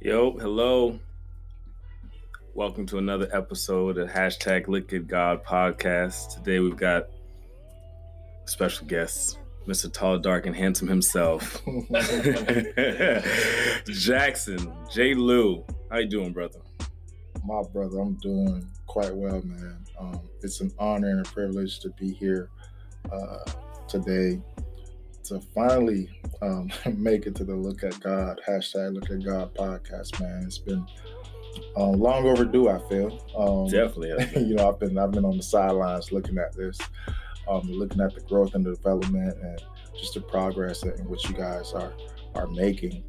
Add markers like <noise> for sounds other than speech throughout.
Yo, hello. Welcome to another episode of hashtag Look at God podcast. Today we've got special guests, Mr. Tall, Dark, and Handsome himself, <laughs> <laughs> Jackson J. Lou. How you doing, brother? My brother, I'm doing quite well, man. Um, it's an honor and a privilege to be here uh, today to finally um, <laughs> make it to the Look at God hashtag Look at God podcast, man. It's been um, long overdue. I feel um, Definitely. <laughs> you know, I've been I've been on the sidelines looking at this, um, looking at the growth and the development, and just the progress in which you guys are are making.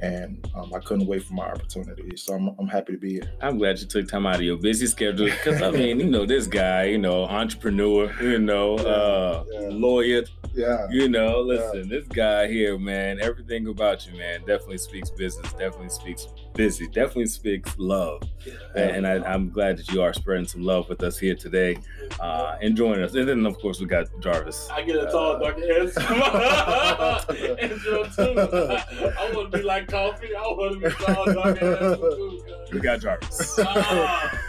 And um, I couldn't wait for my opportunity, so I'm, I'm happy to be here. I'm glad you took time out of your busy schedule because I mean, you know, this guy, you know, entrepreneur, you know, uh, Yeah. lawyer, Yeah, You know, listen, this guy here, man, everything about you, man, definitely speaks business, definitely speaks busy, definitely speaks love. And, and I, I'm glad that you are spreading some love with us here today uh, and joining us. And then, of course, we got Jarvis. I get a tall, dark handsome. <laughs> Intro too. <laughs> I want to be like coffee. I want to be tall, dark handsome too. We got Jarvis. <laughs> Ah.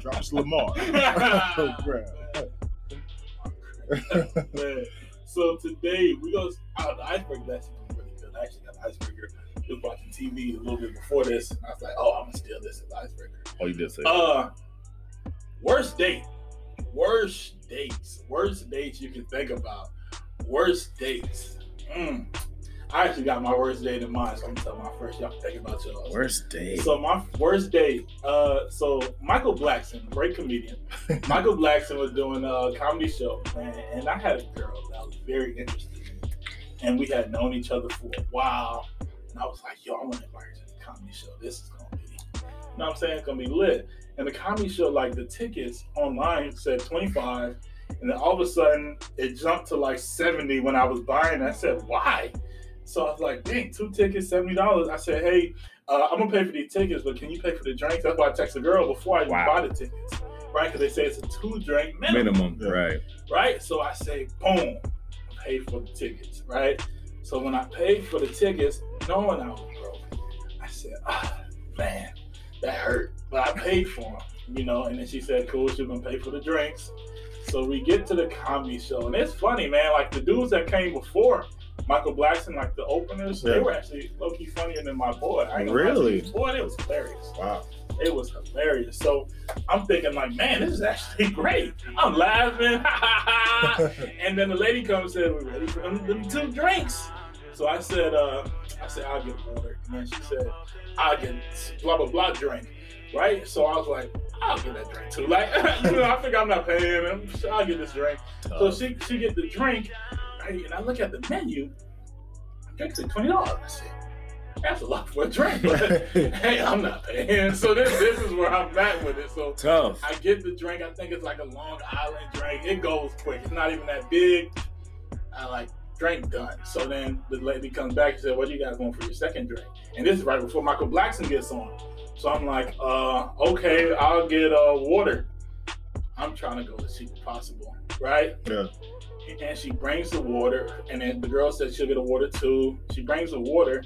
drops Lamar. Crap. <laughs> Man. So today we go. Oh, the iceberg lesson was really good. I actually got an icebreaker. Was watching TV a little bit before this, and I was like, "Oh, I'm gonna steal this as icebreaker." Oh, you did say Uh, worst date, worst dates, worst dates you can think about. Worst dates. Mm. I actually got my worst date in mind, so I'm gonna tell my first. Y'all think about yours. Worst day. So my worst date. Uh, so Michael Blackson, great comedian. <laughs> Michael Blackson was doing a comedy show, man, and I had a girl that was very interested in and we had known each other for a while. And I was like, yo, I want to invite her to the comedy show. This is gonna be, you know what I'm saying? It's gonna be lit. And the comedy show, like the tickets online said 25, and then all of a sudden it jumped to like 70 when I was buying. I said, why? So I was like, dang, two tickets, $70. I said, hey, uh, I'm gonna pay for these tickets, but can you pay for the drinks? That's why I texted the girl before I even Wow. buy the tickets, right? Because they say it's a two drink minimum, Minimum, right. right? So I say, boom, pay for the tickets, right? So when I paid for the tickets, knowing I was broke, I said, ah, man, that hurt, but I paid for them, you know. And then she said, cool, she's gonna pay for the drinks. So we get to the comedy show, and it's funny, man. Like the dudes that came before. Michael Blackson, like the openers, they were actually low key funnier than my boy. I ain't gonna lie to Really? Boy, it was hilarious. Wow. It was hilarious. So I'm thinking, like, man, this is actually <laughs> great. I'm laughing. <laughs> and then the lady comes and said, we're ready for them, them two drinks?" So I said, uh, "I said I'll get water." And then she said, "I'll get blah blah blah drink." Right? So I was like, "I'll get that drink too." Like, <laughs> you know, I think I'm not paying them. So I'll get this drink. So she she get the drink, right? And I look at the menu. Drinks at twenty dollars. I said, "That's a lot for a drink." But <laughs> hey, I'm not paying. So this this is where I'm at with it. So Tough. I get the drink. I think it's like a Long Island drink. It goes quick. It's not even that big. I like drink done. So then the lady comes back and said, "What do you guys want for your second drink?" And this is right before Michael Blackson gets on. So I'm like, uh, okay, I'll get uh water. I'm trying to go as cheap as possible, right? Yeah. And she brings the water, and then the girl says she'll get a water too. She brings the water,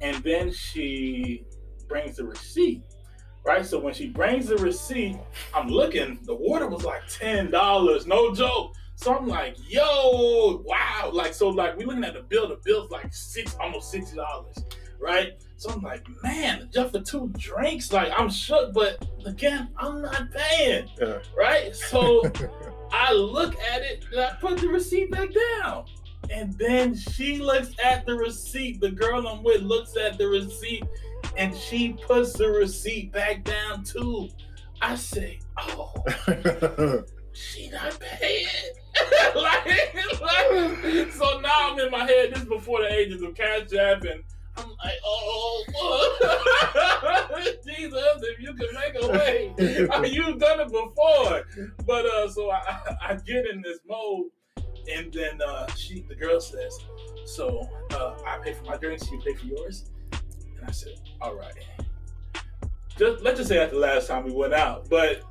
and then she brings the receipt right? So when she brings the receipt, I'm looking, the water was like $10, no joke. So I'm like, yo, wow. Like, so like we looking at the bill, the bill's like six, almost $60, right? So I'm like, man, just for two drinks, like I'm shook, but again, I'm not paying, Yeah. right? So <laughs> I look at it and I put the receipt back down. And then she looks at the receipt. The girl I'm with looks at the receipt and she puts the receipt back down too. I say, oh, <laughs> she not paying. <laughs> like, like, so now I'm in my head. This is before the ages of Cash App, and like, oh, <laughs> Jesus, if you can make a way, <laughs> you've done it before. But uh, so I, <laughs> I get in this mode, and then uh, she, the girl says, so uh, I pay for my drinks, you pay for yours, and I said, all right. Just let's just say that's the last time we went out, but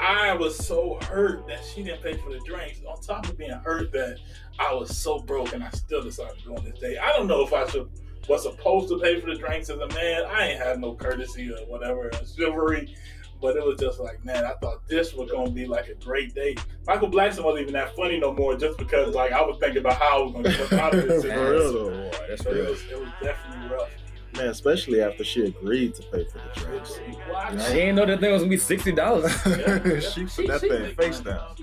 I was so hurt that she didn't pay for the drinks. On top of being hurt that I was so broke and I still decided to go on this date. I don't know if I should was supposed to pay for the drinks as a man. I ain't had no courtesy or whatever, chivalry. But it was just like, man, I thought this was gonna be like a great date. Michael Blackson wasn't even that funny no more, just because like I was thinking about how I was gonna get out of this. <laughs> For real though. That's So real. it was, it was definitely rough. Man, especially after she agreed to pay for the drinks. Well, She didn't know that thing was gonna be sixty dollars. <laughs> she put that thing make face money. down.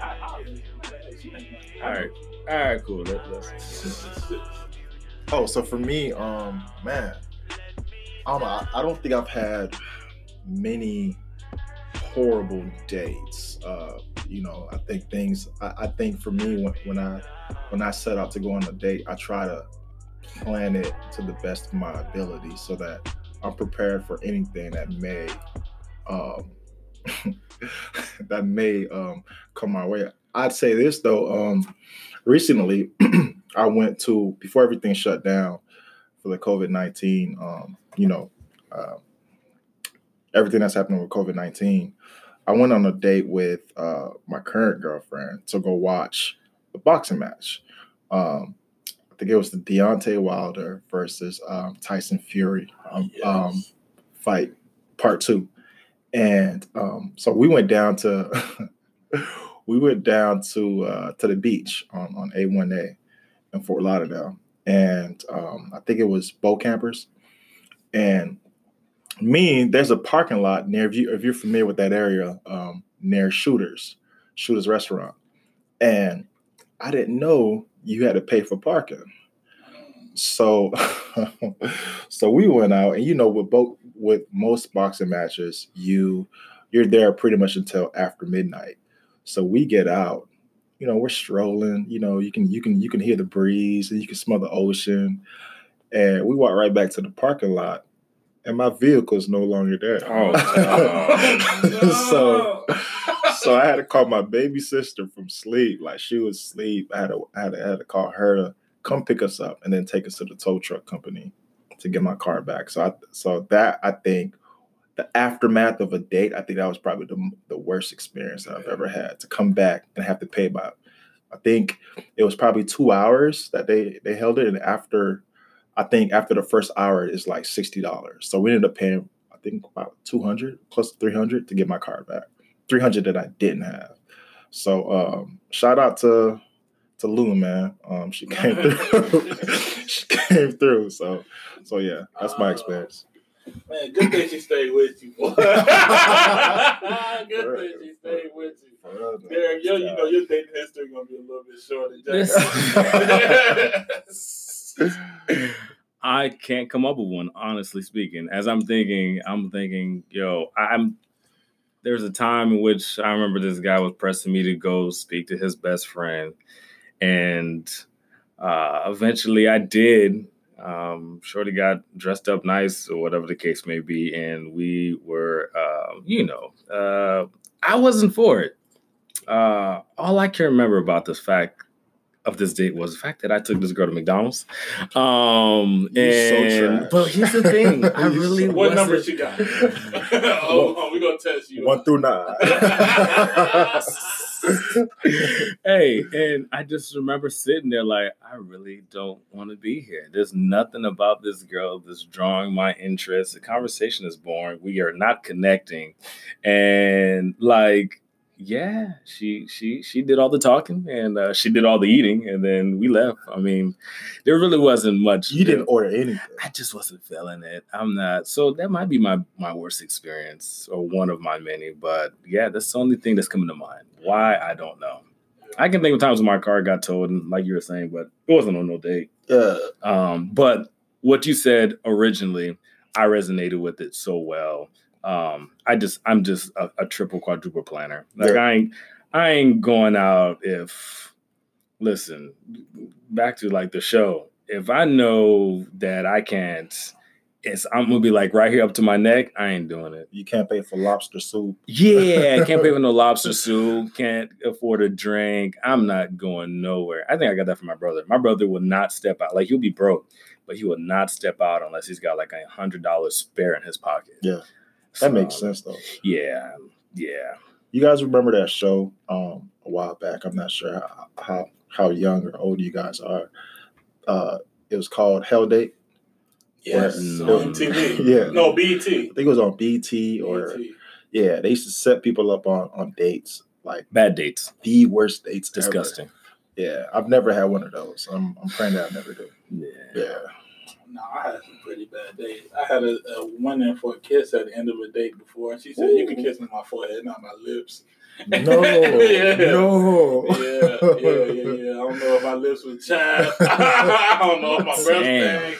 I- I- she make money. All right, all right, cool. Let, let's. <laughs> Oh, so for me, um, man, I don't. I, I don't think I've had many horrible dates. Uh, you know, I think things. I, I think for me, when, when I when I set out to go on a date, I try to plan it to the best of my ability so that I'm prepared for anything that may um, <laughs> that may um, come my way. I'd say this though. Um, recently, <clears throat> I went to before everything shut down for the COVID nineteen. Um, you know, uh, everything that's happening with COVID nineteen. I went on a date with uh, my current girlfriend to go watch a boxing match. Um, I think it was the Deontay Wilder versus um, Tyson Fury um, Yes. um, fight, part two. And um, so we went down to <laughs> we went down to uh, to the beach on on A1A in Fort Lauderdale, and um, I think it was boat campers. And me, there's a parking lot near if you if you're familiar with that area um, near Shooters, Shooters Restaurant, and I didn't know you had to pay for parking. So, <laughs> so we went out, and you know, with both with most boxing matches, you you're there pretty much until after midnight. So we get out, you know, we're strolling. You know, you can you can you can hear the breeze and you can smell the ocean, and we walk right back to the parking lot, and my vehicle is no longer there. Oh, no. <laughs> so so I had to call my baby sister from sleep. Like she was asleep. I had to I had to, I had to call her to come pick us up and then take us to the tow truck company to get my car back. So I so that I think the aftermath of a date, I think that was probably the, the worst experience that I've ever had to come back and have to pay about. I think it was probably two hours that they they held it, and after I think after the first hour it's like sixty dollars. So we ended up paying I think about two hundred plus three hundred to get my car back. Three hundred that I didn't have. So um, shout out to to Lou, man. Um, she came <laughs> through. <laughs> she came through. So so yeah, that's my experience. Man, good thing she stayed with you. boy. <laughs> <laughs> good thing she stayed with you. Derek, yo, you know your dating history gonna be a little bit shorter. <laughs> I can't come up with one, honestly speaking. As I'm thinking, I'm thinking, yo, I'm. There's a time in which I remember this guy was pressing me to go speak to his best friend, and uh, eventually I did. Um, Shorty got dressed up nice or whatever the case may be, and we were, uh, you know, uh, I wasn't for it. Uh, all I can remember about this fact of this date was the fact that I took this girl to McDonald's. Um, You so and trash. but here's the thing, <laughs> I really so- what number wasn't- she got? <laughs> Hold on, we gonna test you. One through nine. <laughs> hey, and I just remember sitting there like, I really don't want to be here. There's nothing about this girl that's drawing my interest. The conversation is boring. We are not connecting. And like, yeah, she she she did all the talking and uh, she did all the eating, and then we left. I mean, there really wasn't much. you didn't order anything. I just wasn't feeling it. I'm not. So that might be my my worst experience or one of my many. But yeah, that's the only thing that's coming to mind. Why I don't know. I can think of times when my car got towed, and like you were saying, but it wasn't on no date. Yeah. Um, but what you said originally, I resonated with it so well. Um, I just I'm just a, a triple quadruple planner. Like Yeah. I ain't I ain't going out if listen, back to like the show. If I know that I can't it's I'm gonna be like right here up to my neck, I ain't doing it. You can't pay for lobster soup. Yeah, can't pay for <laughs> no lobster soup. Can't afford a drink. I'm not going nowhere. I think I got that from my brother. My brother will not step out. Like he'll be broke, but he will not step out unless he's got like a hundred dollars spare in his pocket. Yeah. That makes sense though. Yeah, yeah. You guys remember that show um, a while back? I'm not sure how, how how young or old you guys are. Uh, it was called Hell Date. Yes, No. on MTV. <laughs> Yeah. No, BET. I think it was on BT or BET. yeah, they used to set people up on on dates like Bad dates. the worst dates. ever. Disgusting. Yeah, I've never had one of those. I'm I'm praying that I never do. Yeah. Yeah. No, I had some pretty bad days. I had a, a one in for a kiss at the end of a date before, and she said, "You can kiss me on my forehead, not my lips." No, Yeah. <laughs> no. Yeah, yeah, yeah, yeah. <laughs> I don't know if my lips was chapped. <laughs> I don't know if my breath Damn. stank.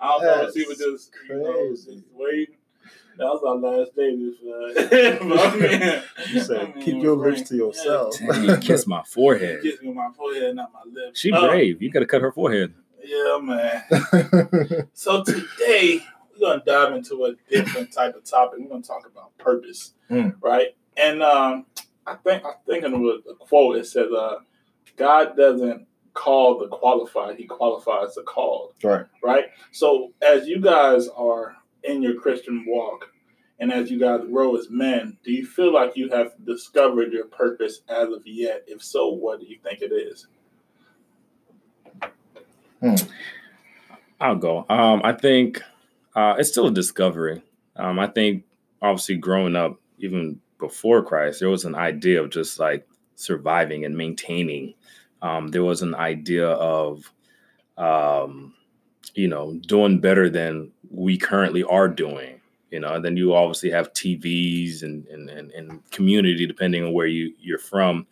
I don't know if she was That's just, you know, crazy. waiting. That was our last day. This, uh, but I mean, You said keep your lips to yourself. Damn, you kiss my Yeah, forehead. kiss me on my forehead, not my lips. She Uh, brave. You gotta cut her forehead. Yeah, man. <laughs> So today we're gonna dive into a different type of topic. We're gonna talk about purpose, Mm. right? And um, I think I'm thinking of a quote. It says, uh, "God doesn't call the qualified; He qualifies the called." right. Right. So as you guys are in your Christian walk, and as you guys grow as men, do you feel like you have discovered your purpose as of yet? If so, what do you think it is? I'll go. Um, I think uh, it's still a discovery. Um, I think obviously growing up, even before Christ, there was an idea of just like surviving and maintaining. Um, there was an idea of, um, you know, doing better than we currently are doing. You know, and then you obviously have TVs and and, and, and community depending on where you you're from.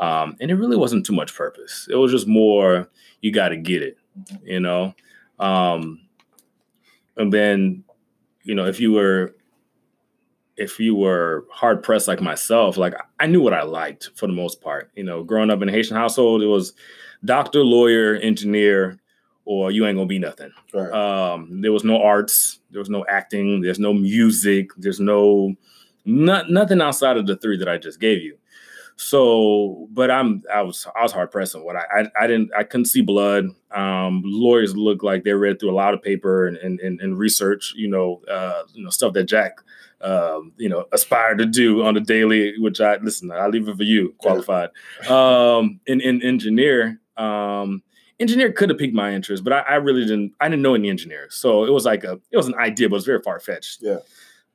Um, and it really wasn't too much purpose. It was just more you got to get it. You know, um, and then you know if you were if you were hard pressed like myself like i knew what i liked for the most part. You know growing up in a haitian household it was doctor lawyer engineer or you ain't gonna be nothing. Right. um, there was no arts there was no acting there's no music there's no not, nothing outside of the three that i just gave you so but i'm i was i was hard pressed on what I, I i didn't i couldn't see blood. Um lawyers look like they read through a lot of paper and and, and, and research you know uh you know stuff that jack um you know aspired to do on a daily which i listen i leave it for you qualified. Um in, in engineer um engineer could have piqued my interest but I, I really didn't i didn't know any engineers so it was like a it was an idea but it was very far-fetched. Yeah.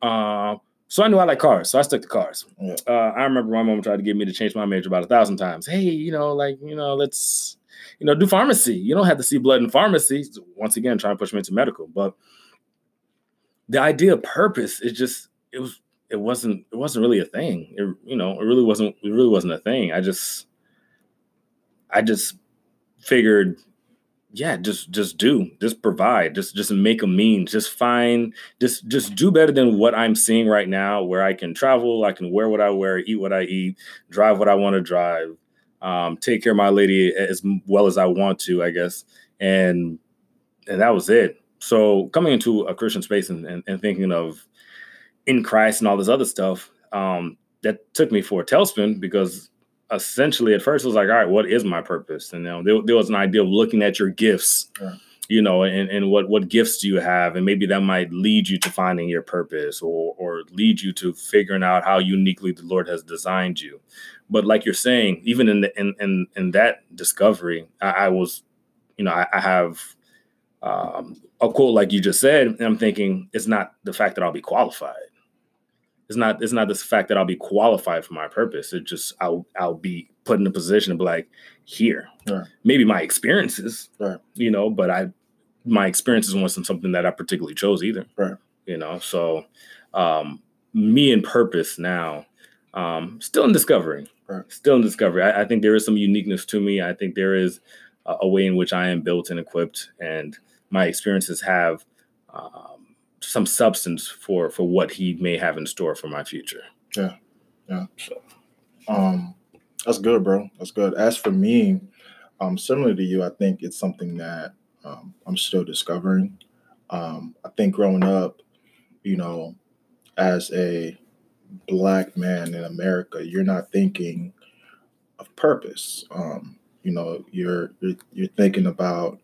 um so I knew I like cars, so I stuck to cars. Yeah. Uh, I remember my mom tried to get me to change my major about a thousand times. Hey, you know, like you know, let's you know do pharmacy. You don't have to see blood in pharmacy. Once again, trying to push me into medical, but the idea of purpose is just it was it wasn't it wasn't really a thing. It you know it really wasn't it really wasn't a thing. I just I just figured yeah just just do just provide just just make a means just find just just do better than what i'm seeing right now where i can travel i can wear what i wear eat what i eat drive what i want to drive um, take care of my lady as well as i want to i guess. And and that was it. So coming into a christian space and, and, and thinking of in christ and all this other stuff um, that took me for a tailspin because essentially at first it was like, all right, what is my purpose? And you know, there, there was an idea of looking at your gifts, Right. you know, and, and what what gifts do you have, and maybe that might lead you to finding your purpose, or or lead you to figuring out how uniquely the Lord has designed you. But like you're saying, even in the, in, in in that discovery, I, I was, you know, I, I have um, a quote like you just said, and I'm thinking it's not the fact that I'll be qualified it's not it's not the fact that I'll be qualified for my purpose. It just I'll I'll be put in a position to be like here. Right. Maybe my experiences, Right. you know, but I my experiences wasn't something that I particularly chose either. Right. You know, so um me and purpose now, um, still in discovery. Right. Still in discovery. I, I think there is some uniqueness to me. I think there is a, a way in which I am built and equipped, and my experiences have um, some substance for for what he may have in store for my future. Yeah, yeah. So, um, that's good, bro. That's good. As for me, um, similar to you, I think it's something that um, I'm still discovering. Um, I think growing up, you know, as a black man in America, you're not thinking of purpose. Um, you know, you're, you're you're thinking about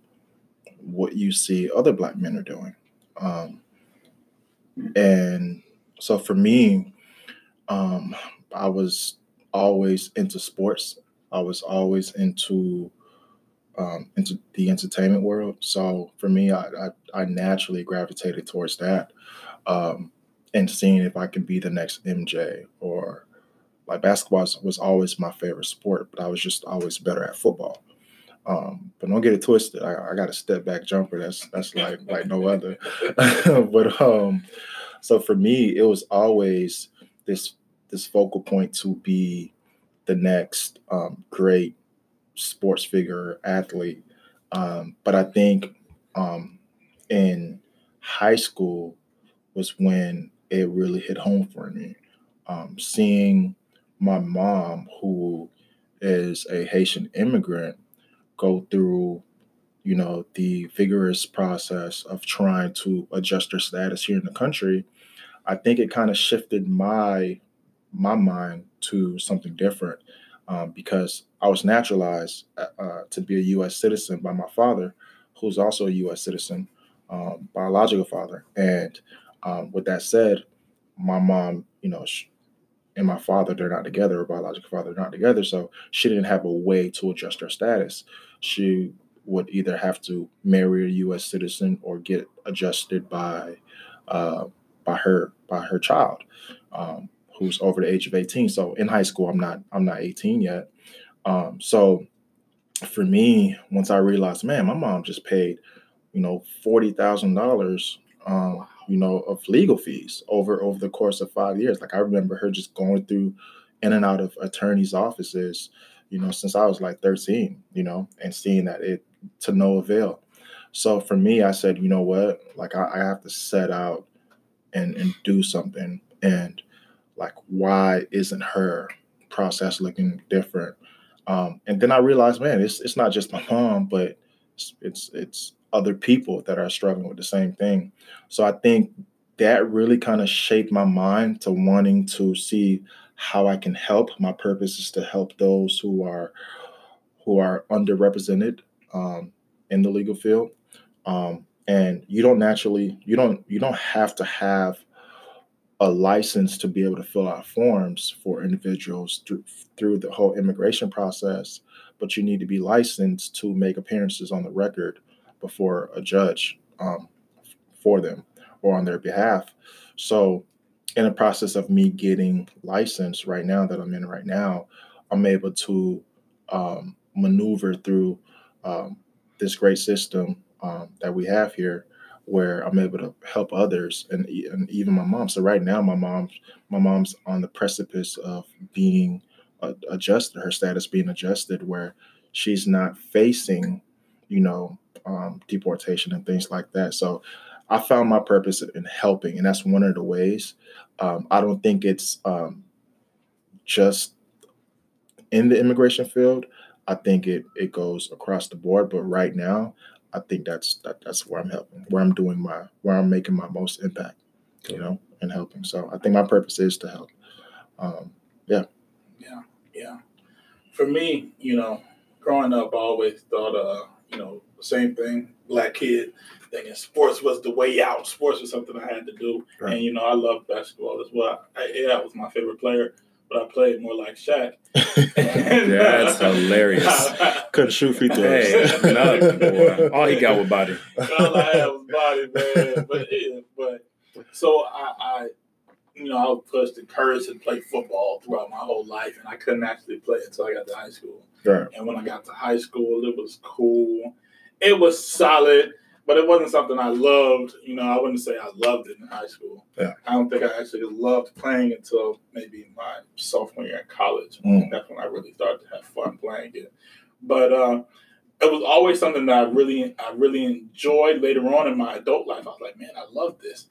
what you see other black men are doing. Um, and so for me, um, I was always into sports. I was always into um, into the entertainment world. So for me, I, I, I naturally gravitated towards that um, and seeing if I could be the next MJ or like basketball was was, always my favorite sport, but I was just always better at football. Um, but don't get it twisted. I, I, got a step back jumper. That's that's like like no other. <laughs> but um, so for me, it was always this this focal point to be the next um, great sports figure athlete. Um, but I think um, in high school was when it really hit home for me. Um, seeing my mom, who is a Haitian immigrant, go through, you know, the vigorous process of trying to adjust her status here in the country, I think it kind of shifted my my mind to something different um, because I was naturalized uh, uh to be a U.S. citizen by my father, who's also a U.S. citizen, um, biological father. And um, with that said, my mom, you know, she, and my father, they're not together, her biological father, they're not together. So she didn't have a way to adjust her status. She would either have to marry a U.S. citizen or get adjusted by uh, by her by her child, um, who's over the age of 18. So in high school, I'm not I'm not 18 yet. Um, so for me, once I realized, man, my mom just paid, you know, forty thousand um, dollars you know, of legal fees over over the course of five years. Like I remember her just going through in and out of attorneys' offices, you know, since I was like 13, you know, and seeing that it to no avail. So for me, I said, you know what, like I, I have to set out and and do something. And like, why isn't her process looking different? Um, and then I realized, man, it's it's not just my mom, but it's it's, it's other people that are struggling with the same thing. So I think that really kind of shaped my mind to wanting to see how I can help. My purpose is to help those who are who are underrepresented um, in the legal field. Um, and you don't naturally you don't you don't have to have a license to be able to fill out forms for individuals through, through the whole immigration process, but you need to be licensed to make appearances on the record before a judge um, for them or on their behalf. So, in the process of me getting licensed right now, that I'm in right now, I'm able to um, maneuver through um, this great system um, that we have here where I'm able to help others and, and even my mom. So right now, my mom's my mom's on the precipice of being adjusted, her status being adjusted, where she's not facing, you know, um, deportation and things like that. So I found my purpose in helping, and that's one of the ways. Um, I don't think it's um, just in the immigration field. I think it it goes across the board. But right now, I think that's that, that's where I'm helping, where I'm doing my, where I'm making my most impact, you know, and helping. So I think my purpose is to help. Um, yeah. Yeah. Yeah. For me, you know, growing up, I always thought, uh, you know, the same thing, black kid, thinking sports was the way out. Sports was something I had to do. Right. And, you know, I love basketball as well. I, yeah, I was my favorite player, but I played more like Shaq. and, <laughs> That's <laughs> hilarious. Couldn't shoot free throws. Hey, nothing, boy. All he got was body. All I had was body, man. But, yeah, but so I, I you know, I was pushed encouraged to play football throughout my whole life, and I couldn't actually play until I got to high school. Right. And when I got to high school, it was cool. It was solid, but it wasn't something I loved. You know, I wouldn't say I loved it in high school. Yeah. I don't think I actually loved playing until maybe my sophomore year in college. Mm. That's when I really started to have fun playing it. But uh, it was always something that I really, I really enjoyed later on in my adult life. I was like, man, I love this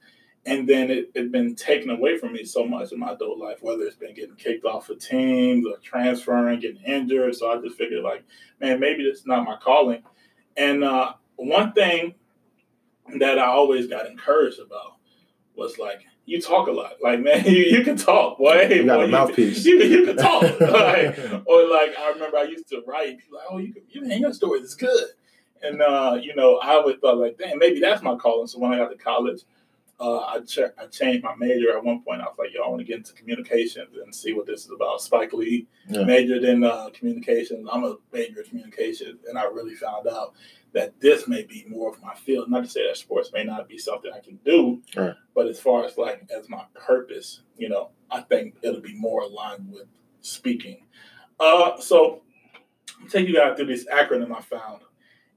and then it had been taken away from me so much in my adult life, whether it's been getting kicked off of teams or transferring, getting injured. So I just figured, like, man, maybe it's not my calling. And uh, one thing that I always got encouraged about was like, you talk a lot. Like, man, <laughs> you, you can talk, boy. You got boy, a mouthpiece. You, you, can talk. <laughs> like, or like, I remember I used to write. People like, oh, you can, you man, your story is good. And uh, you know, I always thought like, damn, maybe that's my calling. So when I got to college, uh, I, ch- I changed my major at one point. I was like, yo, I want to get into communications and see what this is about. Spike Lee yeah. majored in uh, communications. I'm a major in communications, and I really found out that this may be more of my field. Not to say that sports may not be something I can do, right. but as far as like as my purpose, you know, I think it'll be more aligned with speaking. Uh, so I'll take you guys through this acronym I found.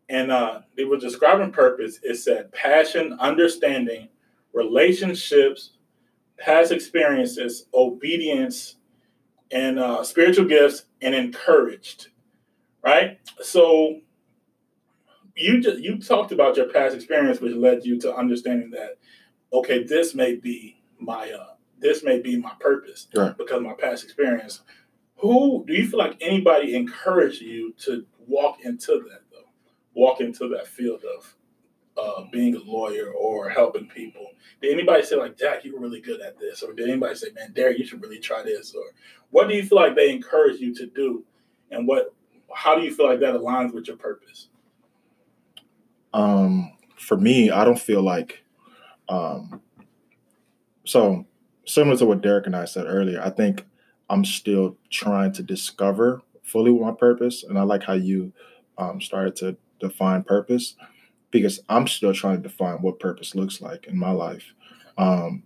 And uh, it was describing purpose. It said passion, understanding, relationships, past experiences, obedience, and uh, spiritual gifts, and encouraged. Right. So you just you talked about your past experience, which led you to understanding that okay, this may be my uh, this may be my purpose right. because my past experience. Who do you feel like anybody encouraged you to walk into that though? Walk into that field of uh, being a lawyer or helping people? Did anybody say like, Jack, you were really good at this, or did anybody say, man, Derek, you should really try this, or what do you feel like they encourage you to do, and what, how do you feel like that aligns with your purpose? Um, for me, I don't feel like, um, so similar to what Derek and I said earlier, I think I'm still trying to discover fully my purpose, and I like how you um, started to define purpose because I'm still trying to define what purpose looks like in my life. Um,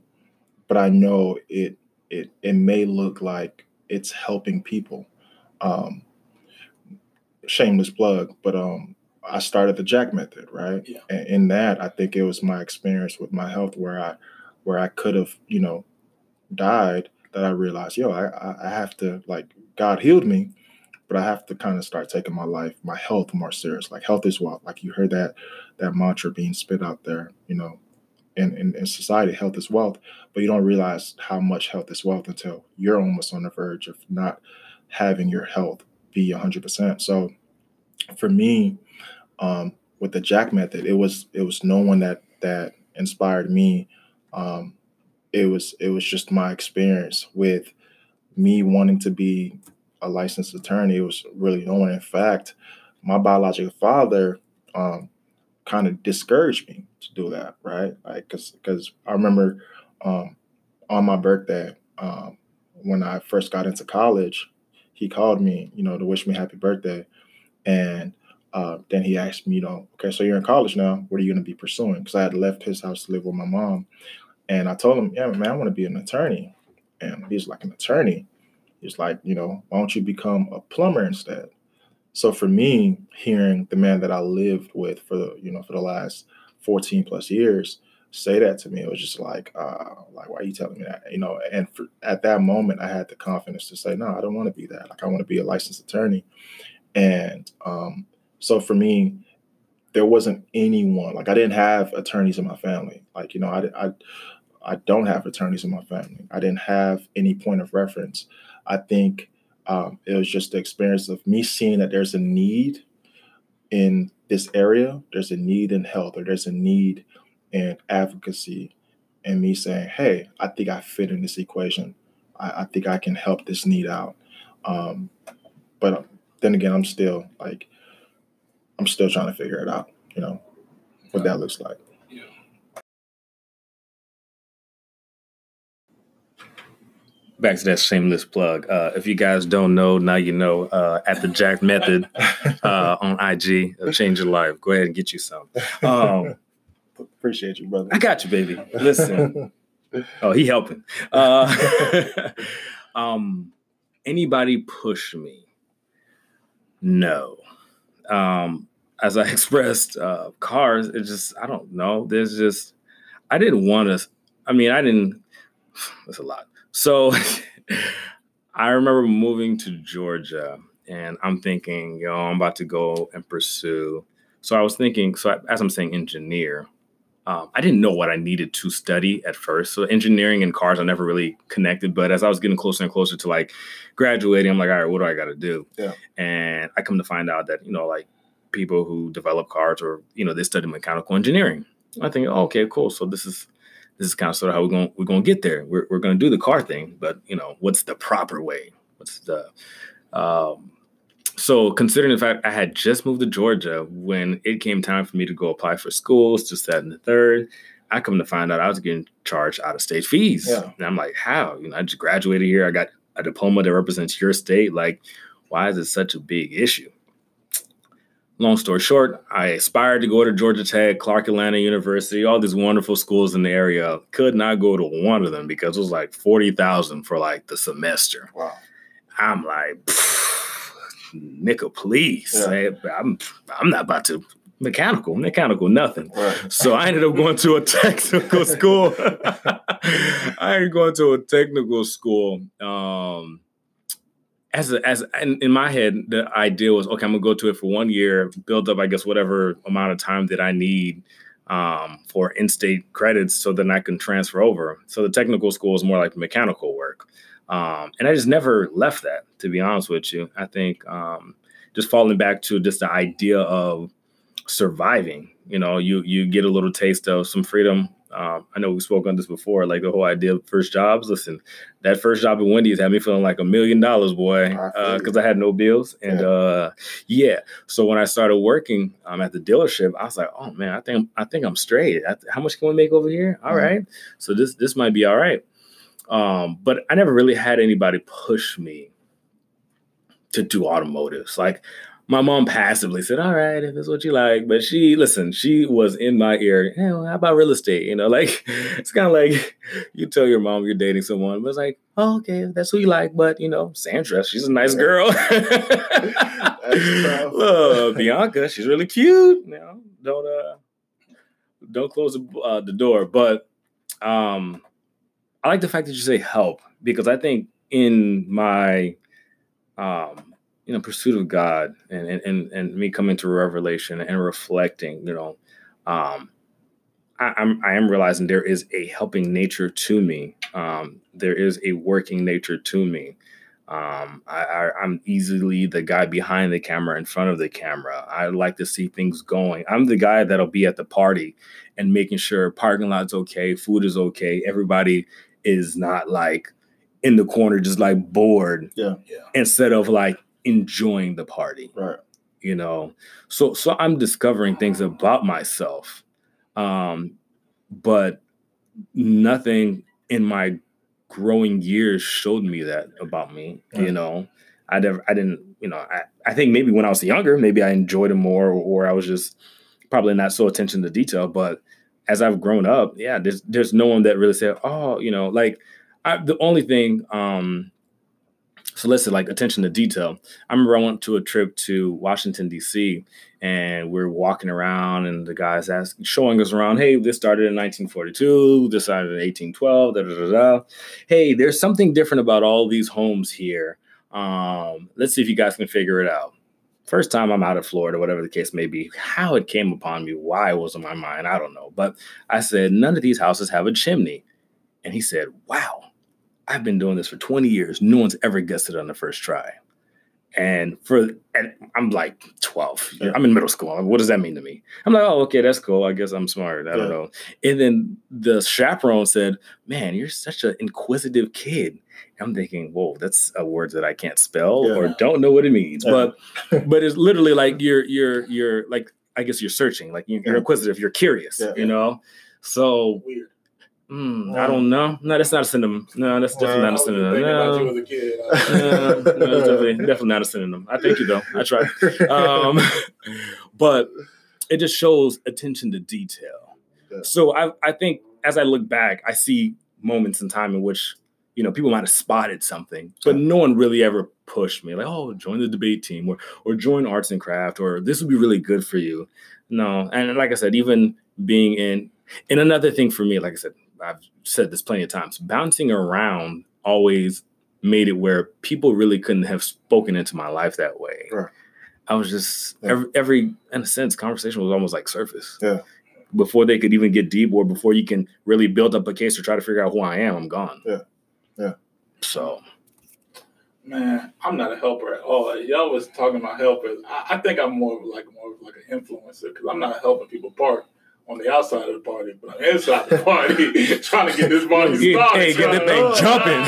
but I know it it it may look like it's helping people. Um, shameless plug, but um, I started the Jack method, right? Yeah. And in that, I think it was my experience with my health where I where I could have, you know, died that I realized, yo, I I have to like God healed me, but I have to kind of start taking my life, my health more serious. Like health is wealth. Like you heard that that mantra being spit out there, you know, in, in, in society, health is wealth, but you don't realize how much health is wealth until you're almost on the verge of not having your health be 100%. So for me, um, with the Jack method, it was it was no one that that inspired me. Um, it was it was just my experience with me wanting to be a licensed attorney. It was really no one. In fact, my biological father um, kind of discouraged me to do that, right? Like, cause, cause I remember um, on my birthday um, when I first got into college, he called me, you know, to wish me happy birthday, and uh, then he asked me, you know, okay, so you're in college now. What are you going to be pursuing? Because I had left his house to live with my mom, and I told him, yeah, man, I want to be an attorney. And he's like, an attorney. He's like, you know, why don't you become a plumber instead? So for me, hearing the man that I lived with for the, you know, for the last 14 plus years say that to me, it was just like, uh, like, why are you telling me that? You know, and for, at that moment, I had the confidence to say, no, I don't want to be that. Like, I want to be a licensed attorney. And um, so for me, there wasn't anyone like I didn't have attorneys in my family. Like you know, I I I don't have attorneys in my family. I didn't have any point of reference. I think um, it was just the experience of me seeing that there's a need in this area. There's a need in health, or there's a need in advocacy, and me saying, "Hey, I think I fit in this equation. I, I think I can help this need out." Um, but then again, I'm still like I'm still trying to figure it out, you know, what that looks like. Yeah. Back to that shameless plug. Uh, if you guys don't know, now you know. Uh, at the Jack Method <laughs> uh, on IG, change your life. Go ahead and get you some. Um, Appreciate you, brother. I got you, baby. Listen. oh, he helping. Uh, <laughs> um, anybody push me? No um, as I <laughs> expressed, uh, cars, it just, I don't know. There's just, I didn't want to, I mean, I didn't, <sighs> that's a lot. So <laughs> I remember moving to Georgia and I'm thinking, yo, I'm about to go and pursue. So I was thinking, so as I'm saying engineer, um, I didn't know what I needed to study at first. So engineering and cars, I never really connected. But as I was getting closer and closer to like graduating, I'm like, all right, what do I got to do? Yeah. And I come to find out that you know, like people who develop cars or you know, they study mechanical engineering. I think, oh, okay, cool. So this is this is kind of sort of how we're going we're going to get there. We're we're going to do the car thing, but you know, what's the proper way? What's the um, so considering the fact I had just moved to Georgia when it came time for me to go apply for schools, just that and the third, I come to find out I was getting charged out of state fees. Yeah. And I'm like, how? You know, I just graduated here. I got a diploma that represents your state. Like, why is it such a big issue? Long story short, I aspired to go to Georgia Tech, Clark Atlanta University, all these wonderful schools in the area. Could not go to one of them because it was like 40,000 for like the semester. Wow. I'm like, nickel, please. Yeah. I'm I'm not about to mechanical, mechanical, nothing. Right. So I ended up going to a <laughs> technical school. <laughs> I ended up going to a technical school. Um, as as in, in my head, the idea was okay. I'm gonna go to it for one year, build up, I guess, whatever amount of time that I need um, for in-state credits, so then I can transfer over. So the technical school is more like mechanical work, um, and I just never left that. To be honest with you, I think um, just falling back to just the idea of surviving. You know, you you get a little taste of some freedom. Um, I know we spoke on this before, like the whole idea of first jobs. Listen, that first job at Wendy's had me feeling like a million dollars, boy, I feel you. because I had no bills. And Yeah. uh, yeah, so when I started working um, at the dealership, I was like, oh man, I think I think I'm straight. I, how much can we make over here? All Mhm. right, so this this might be all right. Um, but I never really had anybody push me to do automotives. Like my mom passively said, "All right, if it's what you like," but she listen. She was in my ear. Hey, well, how about real estate? You know, <laughs> like it's kind of like you tell your mom you're dating someone, but it's like, oh, okay, that's who you like. But you know, Sandra, she's a nice girl. <laughs> Look, <laughs> Bianca, she's really cute. You know, don't uh, don't close the, uh, the door. But um, I like the fact that you say help because I think in my um, you know pursuit of God and and and, and me coming to revelation and reflecting, you know, um, I, I'm I am realizing there is a helping nature to me. Um, there is a working nature to me. Um, I, I, I'm easily the guy behind the camera, in front of the camera. I like to see things going. I'm the guy that'll be at the party and making sure parking lot's okay, food is okay, everybody is not like in the corner just like bored Yeah. Yeah. instead of like enjoying the party Right. you know? So so i'm discovering things about myself um but nothing in my growing years showed me that about me you know? I never i didn't you know I, I think maybe when i was younger maybe i enjoyed it more or, or i was just probably not so attention to detail but as i've grown up yeah there's there's no one that really said oh you know like I, the only thing um so let's like attention to detail. I remember I went to a trip to Washington D.C. and we're walking around, and the guys asked, showing us around. Hey, this started in 1942. This started in 1812. Da, da, da, da. Hey, there's something different about all these homes here. Um, let's see if you guys can figure it out. First time I'm out of Florida, whatever the case may be. How it came upon me, why it was on my mind, I don't know. But I said, none of these houses have a chimney. And he said, wow, I've been doing this for 20 years. No one's ever guessed it on the first try. And for and I'm like 12. Yeah. I'm in middle school. Like, what does that mean to me? I'm like, oh, okay, that's cool. I guess I'm smart. I don't know. And then the chaperone said, Man, you're such an inquisitive kid. I'm thinking, whoa, that's a word that I can't spell Yeah. or don't know what it means. Yeah. But <laughs> but it's literally like you're you're you're like I guess you're searching, like you're, Yeah. inquisitive, you're curious, Yeah. you know. So Weird. Mm, Yeah. I don't know. No, that's not a synonym. No, that's definitely Well, not a I was just synonym. thinking about you No, as a kid. <laughs> no, no, definitely, definitely not a synonym. I thank you though. I try. <laughs> Um, <laughs> but it just shows attention to detail. Yeah. So I I think as I look back, I see moments in time in which you know people might have spotted something, but no one really ever pushed me like, oh, join the debate team or or join arts and craft or this would be really good for you. No, and like I said, even being in and another thing for me, like I said, I've said this plenty of times, bouncing around always made it where people really couldn't have spoken into my life that way. Right. I was just Yeah. every, every in a sense conversation was almost like surface. Yeah. Before they could even get deep or before you can really build up a case to try to figure out who I am, I'm gone. Yeah. Yeah. So Man, I'm not a helper at all. Y'all was talking about helpers. I, I think I'm more of like more of like an influencer because I'm not helping people park on the outside of the party, but I'm inside the party <laughs> trying to get this party Get- started. hey, get that thing <laughs> jumping.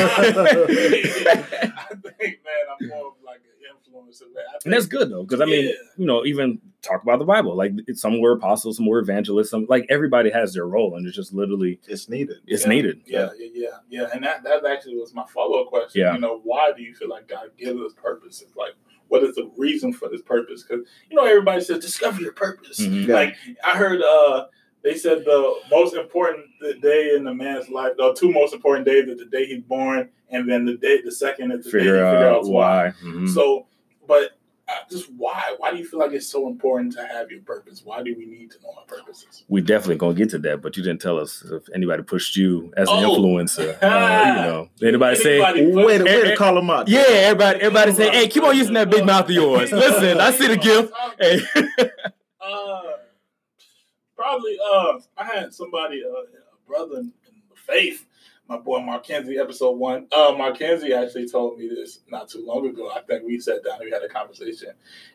I think, man, I'm more of like an influencer. Man. I and that's good though, because I mean, Yeah. you know, even talk about the Bible. Like some were apostles, some were evangelists, some like everybody has their role, and it's just literally It's needed. it's Yeah. needed. Yeah, yeah, yeah, yeah. And that that actually was my follow up question. Yeah. You know, why do you feel like God gives us purpose? It's like, what is the reason for this purpose? Because you know, everybody says discover your purpose. Mhm. Yeah. Like I heard, uh, they said the most important day in a man's life, the two most important days is the day he's born, and then the day the second is the day he Figure figure out out why. why. Mhm. So, but just why? Why do you feel like it's so important to have your purpose? Why do we need to know our purposes? we definitely gonna get to that, but you didn't tell us if anybody pushed you as an Oh. influencer. <laughs> Uh, you know, did anybody say? Anybody put- Way to, way to call them out. Yeah, everybody, everybody say, "Hey, keep on using that big mouth of yours." <laughs> Listen, I see the gift. Hey, <laughs> Uh, probably. Uh, I had somebody, uh, a brother in, in the faith, my boy Markenzie, episode one. Uh, Markenzie actually told me this not too long ago. I think we sat down, and we had a conversation,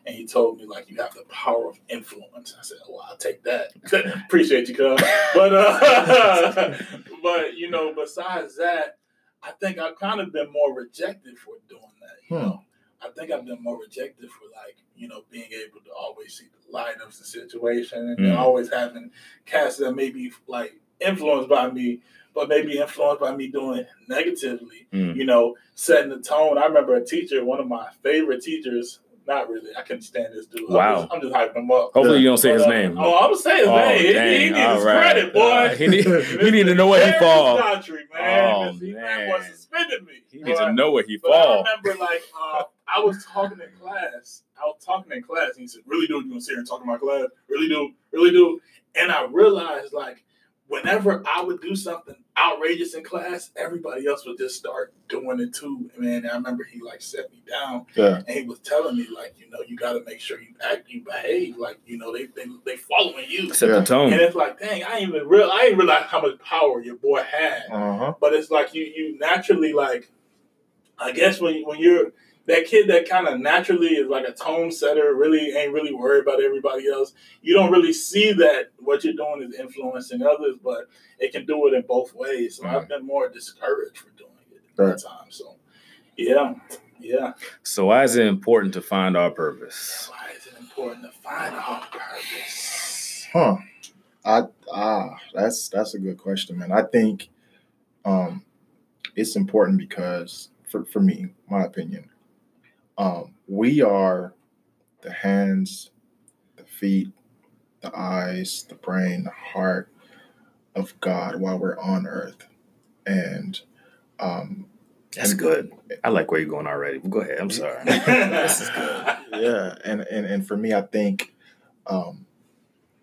and he told me like you have the power of influence. I said, "Well, I'll take that. <laughs> Appreciate you, cuz." But uh, <laughs> but you know, besides that, I think I've kind of been more rejected for doing that. You Hmm. know, I think I've been more rejected for like you know being able to always see the light of the situation and Mm. always having cats that may be like influenced by me, but maybe influenced by me doing it negatively. Mm. You know, setting the tone. I remember a teacher, one of my favorite teachers. Not really. I couldn't stand this dude. I'm Wow. just, I'm just hyping him up. hopefully you don't say his But, uh, name. Oh, I'm gonna say his Oh, name. He- He, needs All his right. credit, boy. Uh, he need, <laughs> he need to know where he Mr. fall. Country, man. Oh, He man. was suspended me. He needs to know where he But I remember, like, uh, I was talking in class. I was talking in class, and he said, "Really, do you want to sit here and talk in my class? Really do, really do." And I realized, like, whenever I would do something outrageous in class, everybody else would just start doing it too. Man, I remember he like set me down, Yeah. and he was telling me, like, you know, you got to make sure you act, you behave, like, you know, they they they following you. Set Yeah. the tone. And it's like, dang, I ain't even real. I didn't realize how much power your boy had Uh huh. but it's like you you naturally like I guess when when you're that kid that kind of naturally is like a tone setter, really ain't really worried about everybody else. You don't really see that what you're doing is influencing others, but it can do it in both ways. So I've been more discouraged for doing it at Right. time. So yeah, yeah. So why is it important to find our purpose? Why is it important to find our purpose? Huh. I ah, that's that's a good question, man. I think um it's important because for, for me, my opinion, um, we are the hands, the feet, the eyes, the brain, the heart of God while we're on earth. And um That's good. I like where you're going already. Go ahead. I'm sorry. <laughs> this is good. <laughs> yeah and, and and for me i think um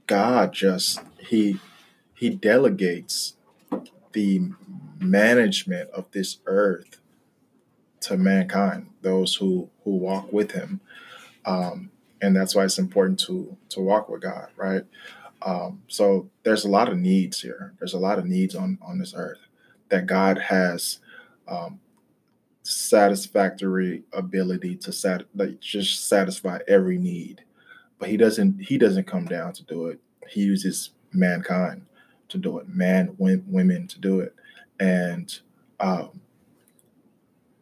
god just he he delegates the management of this earth to mankind those who who walk with him. Um and that's why it's important to to walk with god right? Um so there's a lot of needs here. There's a lot of needs on on this earth that god has um satisfactory ability to sat like just satisfy every need. But he doesn't he doesn't come down to do it. He uses mankind to do it man women to do it. And um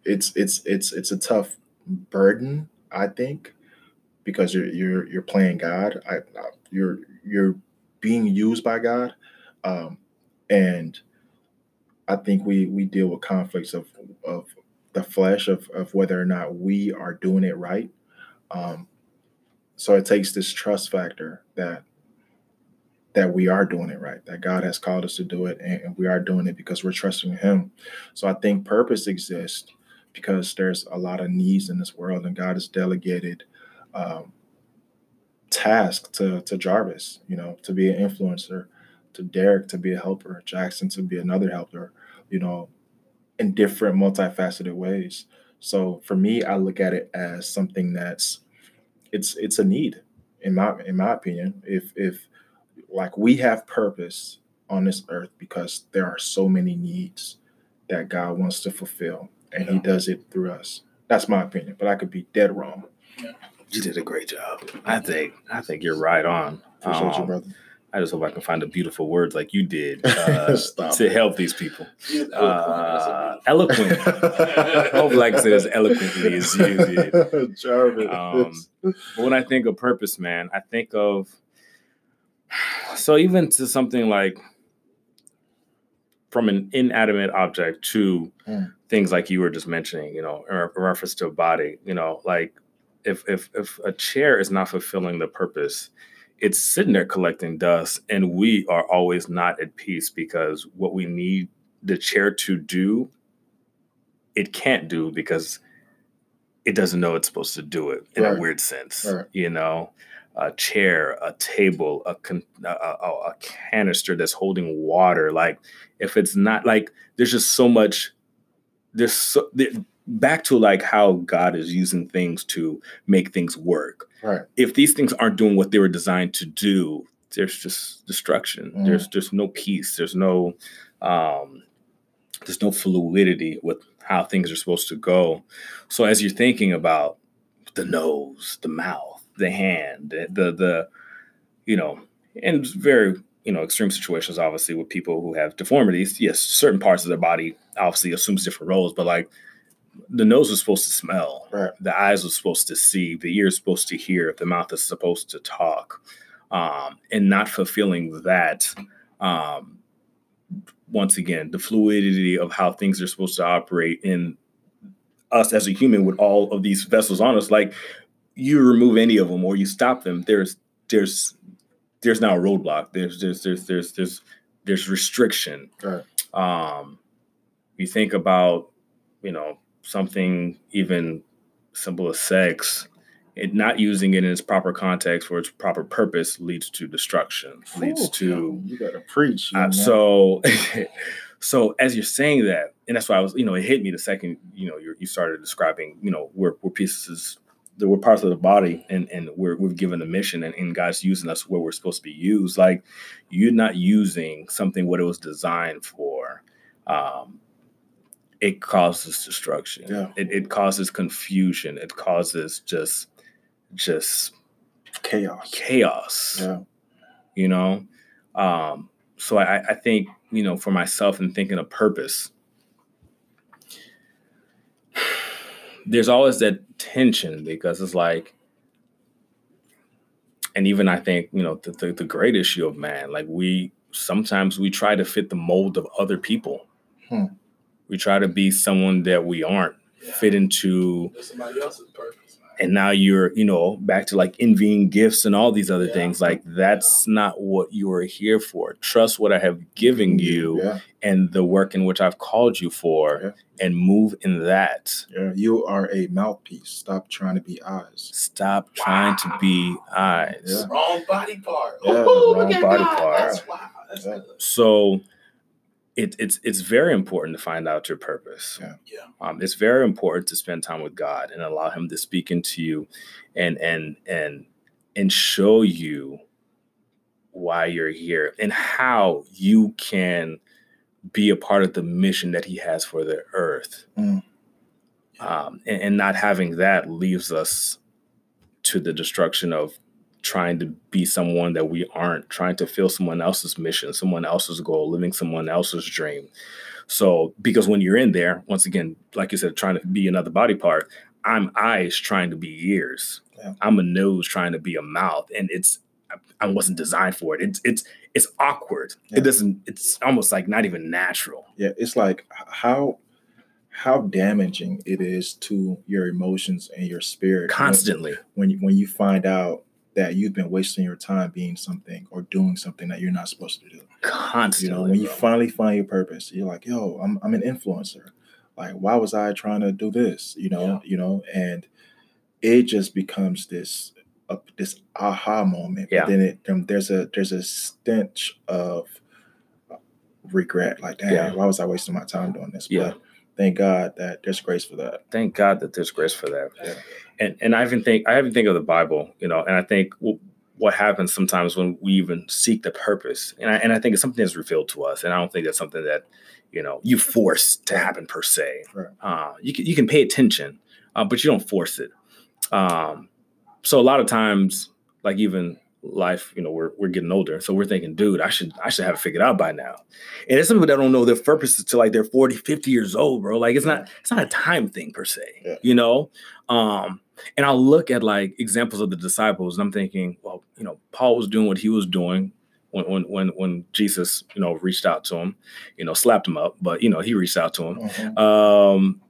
it's it's it's it's a tough burden i think because you're you're you're playing god i I- you're you're being used by god um and i think we we deal with conflicts of of the flesh of, of whether or not we are doing it right. Um, so it takes this trust factor that that we are doing it right, that God has called us to do it, and, and we are doing it because we're trusting Him. So I think purpose exists because there's a lot of needs in this world, and God has delegated um, tasks to to Jarvis, you know, to be an influencer, to Derek to be a helper, Jackson to be another helper, you know, in different multifaceted ways. So for me, I look at it as something that's it's it's a need in my in my opinion. If if like we have purpose on this earth because there are so many needs that God wants to fulfill and he does it through us. That's my opinion, but I could be dead wrong. You did a great job. I think. I think you're right on. Appreciate you, Um, brother. I just hope I can find the beautiful words like you did <laughs> uh, to help these people. Uh, eloquent. <laughs> Hopefully, I can say as eloquently as you did. <laughs> Jarvis. Um, but when I think of purpose, man, I think of so even to something like from an inanimate object to mm. things like you were just mentioning, you know, in reference to a body, you know, like if if if a chair is not fulfilling the purpose it's sitting there collecting dust and we are always not at peace because what we need the chair to do it can't do because it doesn't know it's supposed to do it in right. a weird sense right. you know a chair a table a, a, a, canister that's holding water like if it's not like there's just so much there's so there, back to like how god is using things to make things work Right. If these things aren't doing what they were designed to do, there's just destruction. Mm. There's there's no peace. There's no um, there's no fluidity with how things are supposed to go. So as you're thinking about the nose, the mouth, the hand, the the you know, and very you know extreme situations obviously with people who have deformities yes certain parts of their body obviously assumes different roles but like the nose was supposed to smell. Right. The eyes were supposed to see. The ears supposed to hear. The mouth is supposed to talk. Um, and not fulfilling that. Um, once again, the fluidity of how things are supposed to operate in us as a human with all of these vessels on us. Like you remove any of them or you stop them, there's there's there's now a roadblock. There's there's there's there's there's there's restriction. Right. Um, you think about you know something even simple as sex, it not using it in its proper context for its proper purpose leads to destruction. Leads to you gotta preach. Uh, so, <laughs> so as you're saying that, and that's why I was, you know, it hit me the second, you know, you started describing, you know, we're, we're pieces, that we're parts of the body, and and we're we're given a mission, and, and God's using us where we're supposed to be used. Like you're not using something what it was designed for. Um, it causes destruction. Yeah. It, it causes confusion. It causes just just chaos. Chaos. Yeah. You know? Um, so I, I think, you know, for myself and thinking of purpose, <sighs> there's always that tension because it's like, and even I think, you know, the, the, the great issue of man, like we sometimes we try to fit the mold of other people. Hmm we try to be someone that we aren't, yeah. fit into somebody else's purpose. And now you're, you know, back to like envying gifts and all these other yeah. things. Like that's yeah. not what you are here for. Trust what I have given mm-hmm. you and the work in which I've called you for and move in that. Yeah, you are a mouthpiece. Stop trying to be eyes. Stop wow. trying to be eyes. Wrong body part. Yeah, Ooh, wrong body God. part. That's wow. That's so it, it's it's very important to find out your purpose. Yeah. yeah. Um, it's very important to spend time with God and allow Him to speak into you, and and and and show you why you're here and how you can be a part of the mission that He has for the earth. Mm. Um, and, and not having that leaves us to the destruction of trying to be someone that we aren't, trying to fill someone else's mission, someone else's goal, living someone else's dream. So, because when you're in there, once again, like you said, trying to be another body part, I'm eyes trying to be ears. Yeah. I'm a nose trying to be a mouth, and it's I wasn't designed for it. It's it's it's awkward. Yeah. It doesn't. It's almost like not even natural. Yeah, it's like how how damaging it is to your emotions and your spirit constantly when when you, when you find out that you've been wasting your time being something or doing something that you're not supposed to do. Constantly. You know, when you finally find your purpose, you're like, yo, I'm I'm an influencer. Like, why was I trying to do this? You know, yeah. you know, and it just becomes this uh, this aha moment. Yeah. But then it um, there's a there's a stench of regret. Like, damn, yeah. why was I wasting my time doing this? Yeah. But thank God that there's grace for that. Thank God that there's grace for that. Yeah. And and I even think I even think of the Bible, you know, and I think what happens sometimes when we even seek the purpose, and I and I think it's something that's revealed to us, and I don't think that's something that you know you force to happen per se. Right. Uh, you can you can pay attention, uh, but you don't force it. Um, so a lot of times, like even life, you know, we're we're getting older. So we're thinking, dude, I should I should have it figured out by now. And it's some people that don't know their purpose until like they're 40, 50 years old, bro. Like it's not it's not a time thing per se, Yeah. you know? Um, and I'll look at like examples of the disciples, and I'm thinking, well, you know, Paul was doing what he was doing when when when when Jesus, you know, reached out to him, you know, slapped him up, but you know, he reached out to him. Mhm. um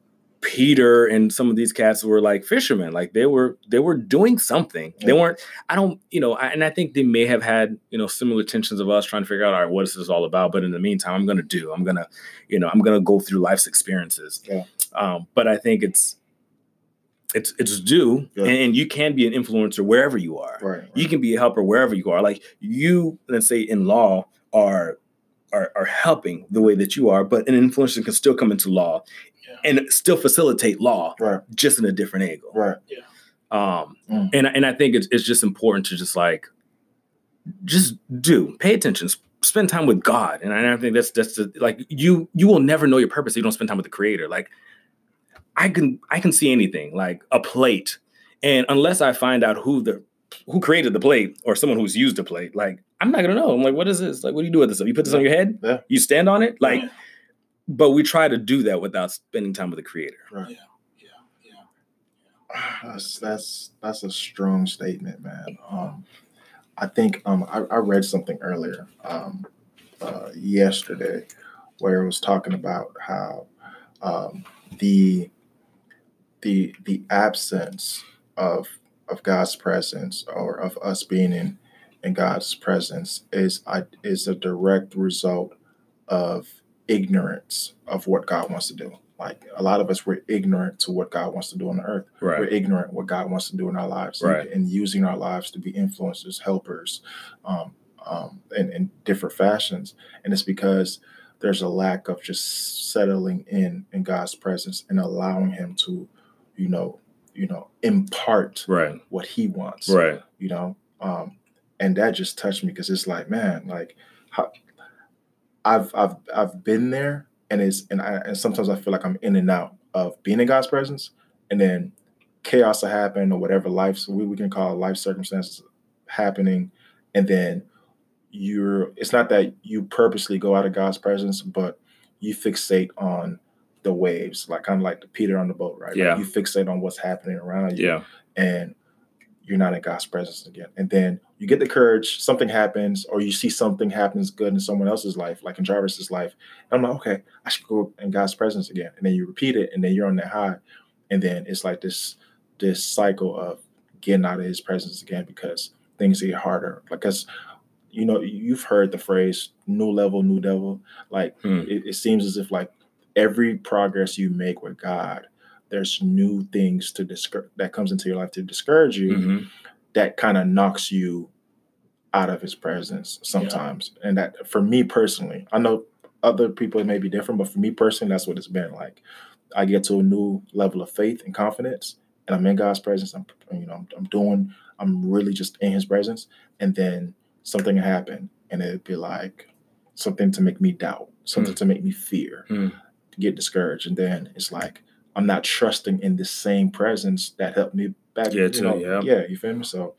peter and some of these cats were like fishermen like they were they were doing something. They weren't i don't you know I, and i think they may have had you know similar tensions of us trying to figure out all right what is this all about? But in the meantime i'm gonna do i'm gonna you know i'm gonna go through life's experiences. Yeah. um but i think it's it's it's due Yeah. and, and you can be an influencer wherever you are Right. right. you can be a helper wherever you are. Like you, let's say in law, are are, are helping the way that you are, but an influencer can still come into law Yeah. and still facilitate law, Right. just in a different angle. Right. Um, Mm. and and I think it's it's just important to just like just do pay attention, spend time with God, and I, I think that's that's the, like you you will never know your purpose if you don't spend time with the Creator. Like I can I can see anything like a plate, and unless I find out who the who created the plate or someone who's used the plate, like I'm not gonna know. I'm like, what is this? Like, what do you do with this? stuff? You put this on your head? Yeah. You stand on it? Like, Yeah. but we try to do that without spending time with the Creator. Right. Yeah, yeah. That's that's that's a strong statement, man. Um, I think um, I, I read something earlier um, uh, yesterday where it was talking about how um, the the the absence of of God's presence or of us being in in God's presence is I is a direct result of ignorance of what God wants to do. Like a lot of us, we're ignorant to what God wants to do on the earth we're ignorant what God wants to do in our lives, and- and, using our lives to be influencers, helpers, um, um, in, in different fashions. And it's because there's a lack of just settling in in God's presence and allowing Him to, you know, you know, impart Right. what He wants. Right. You know, um, and that just touched me because it's like, man, like, how, I've I've I've been there, and it's and I and sometimes I feel like I'm in and out of being in God's presence, and then chaos will happen or whatever life we, we can call life circumstances happening, and then you're it's not that you purposely go out of God's presence, but you fixate on the waves, like kind of like the Peter on the boat, right? Like, Yeah. you fixate on what's happening around you Yeah. and you're not in God's presence again. And then you get the courage, something happens, or you see something happens good in someone else's life, like in Jarvis's life. And I'm like, okay, I should go in God's presence again. And then you repeat it, and then you're on that high. And then it's like this this cycle of getting out of his presence again because things get harder. Like cause you know, you've heard the phrase new level, new devil. Like Hmm. it, it seems as if like every progress you make with God, there's new things to discour- that comes into your life to discourage you Mhm. that kind of knocks you out of his presence sometimes. And that for me personally, I know other people it may be different, but for me personally, that's what it's been like. I get to a new level of faith and confidence, and I'm in God's presence. I'm, you know, I'm, I'm doing, I'm really just in His presence, and then something will happen, and it'd be like something to make me doubt, something to make me fear, Hmm. To get discouraged, and then it's like I'm not trusting in the same presence that helped me back. Yeah, you too, know, yeah. yeah, you feel me? So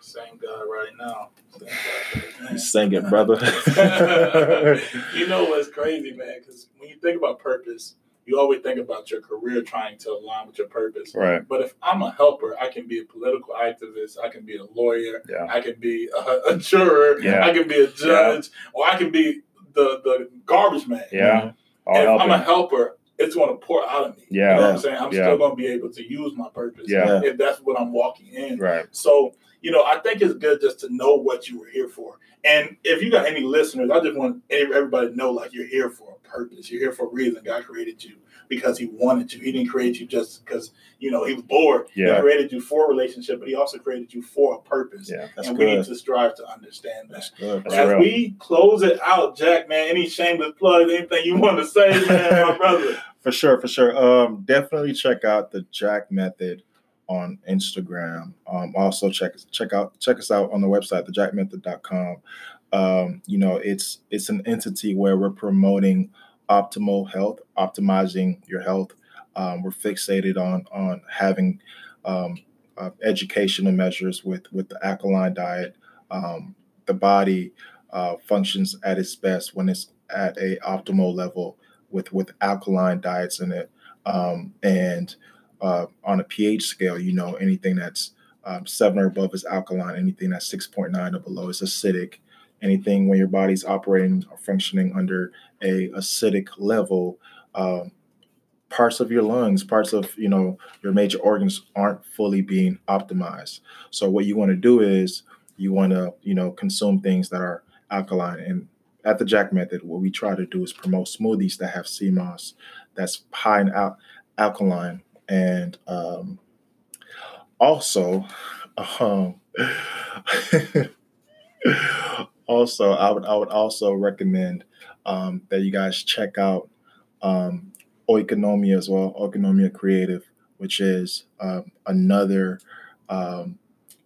Same God right now. Same guy. you sang it, brother. <laughs> you know what's crazy, man? Because when you think about purpose, you always think about your career trying to align with your purpose. Right. But if I'm a helper, I can be a political activist, I can be a lawyer, Yeah. I can be a, a juror, Yeah. I can be a judge, or I can be the, the garbage man. Yeah. All if I'm a helper, it's going to pour out of me. Yeah. You know what I'm saying? I'm Yeah. still going to be able to use my purpose Yeah. if that's what I'm walking in. Right. So, you know, I think it's good just to know what you were here for. And if you got any listeners, I just want everybody to know like you're here for a purpose. You're here for a reason. God created you because He wanted to. He didn't create you just because, you know, He was bored. Yeah. He created you for a relationship, but He also created you for a purpose. Yeah. That's and we need to strive to understand that. That's good. That's As real. we close it out, Jack, man, any shameless plug, anything you want to say, man, my <laughs> brother? For sure, for sure. Um, definitely check out the Jack Method on Instagram. Um, also check check out check us out on the website, thejackmethod.com. Um, you know, it's it's an entity where we're promoting optimal health, optimizing your health. Um, we're fixated on on having um, uh, educational measures with with the alkaline diet. um, the body uh, functions at its best when it's at a optimal level with with alkaline diets in it um, and uh, on a pH scale, you know anything that's um, seven or above is alkaline. Anything that's six point nine or below is acidic. Anything when your body's operating or functioning under a acidic level, um, parts of your lungs, parts of you know your major organs aren't fully being optimized. So what you want to do is you want to you know consume things that are alkaline. And at the Jack Method, what we try to do is promote smoothies that have sea moss that's high in al- alkaline, and um, also. <laughs> Um, <laughs> also, I would I would also recommend um, that you guys check out um, Oikonomia as well, Oikonomia Creative, which is um, another, um,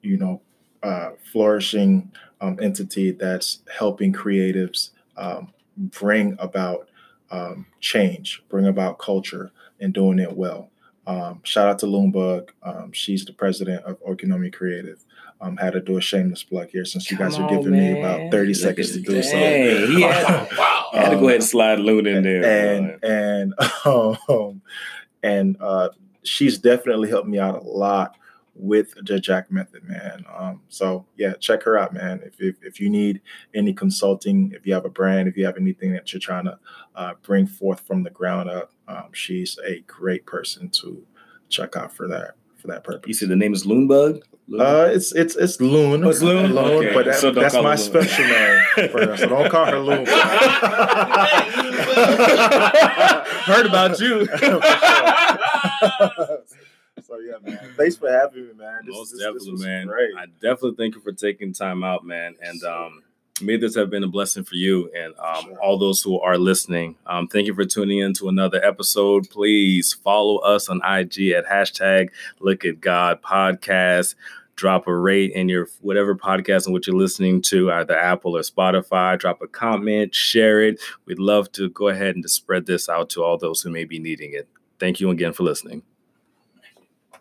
you know, uh, flourishing um, entity that's helping creatives um, bring about um, change, bring about culture, and doing it well. Um, shout out to Loonbug. she's the president of Oikonomia Creative. Um, had to do a shameless plug here since you guys are giving on, me about 30 Look seconds to do so. <laughs> He had, wow. had to go ahead and slide Loon in there. And and <laughs> um, and uh, she's definitely helped me out a lot with the Jack Method, man. Um, so yeah, check her out, man. If, if, if you need any consulting, if you have a brand, if you have anything that you're trying to uh, bring forth from the ground up, um, she's a great person to check out for that for that purpose. You see, the name is Loonbug. Uh, it's it's it's Loon. Oh, it's Loon. Loon, okay. but that, so that's my special name. For her, so don't call her Loon. <laughs> <laughs> Heard about you. <laughs> so yeah, man. Thanks for having me, man. This, Most this, definitely, this man. Great. I definitely thank you for taking time out, man. And um, may this have been a blessing for you and um, sure. all those who are listening. Um, thank you for tuning in to another episode. Please follow us on IG at hashtag Look at God Podcast. Drop a rate in your whatever podcast and what you're listening to, either Apple or Spotify. Drop a comment, share it. We'd love to go ahead and to spread this out to all those who may be needing it. Thank you again for listening.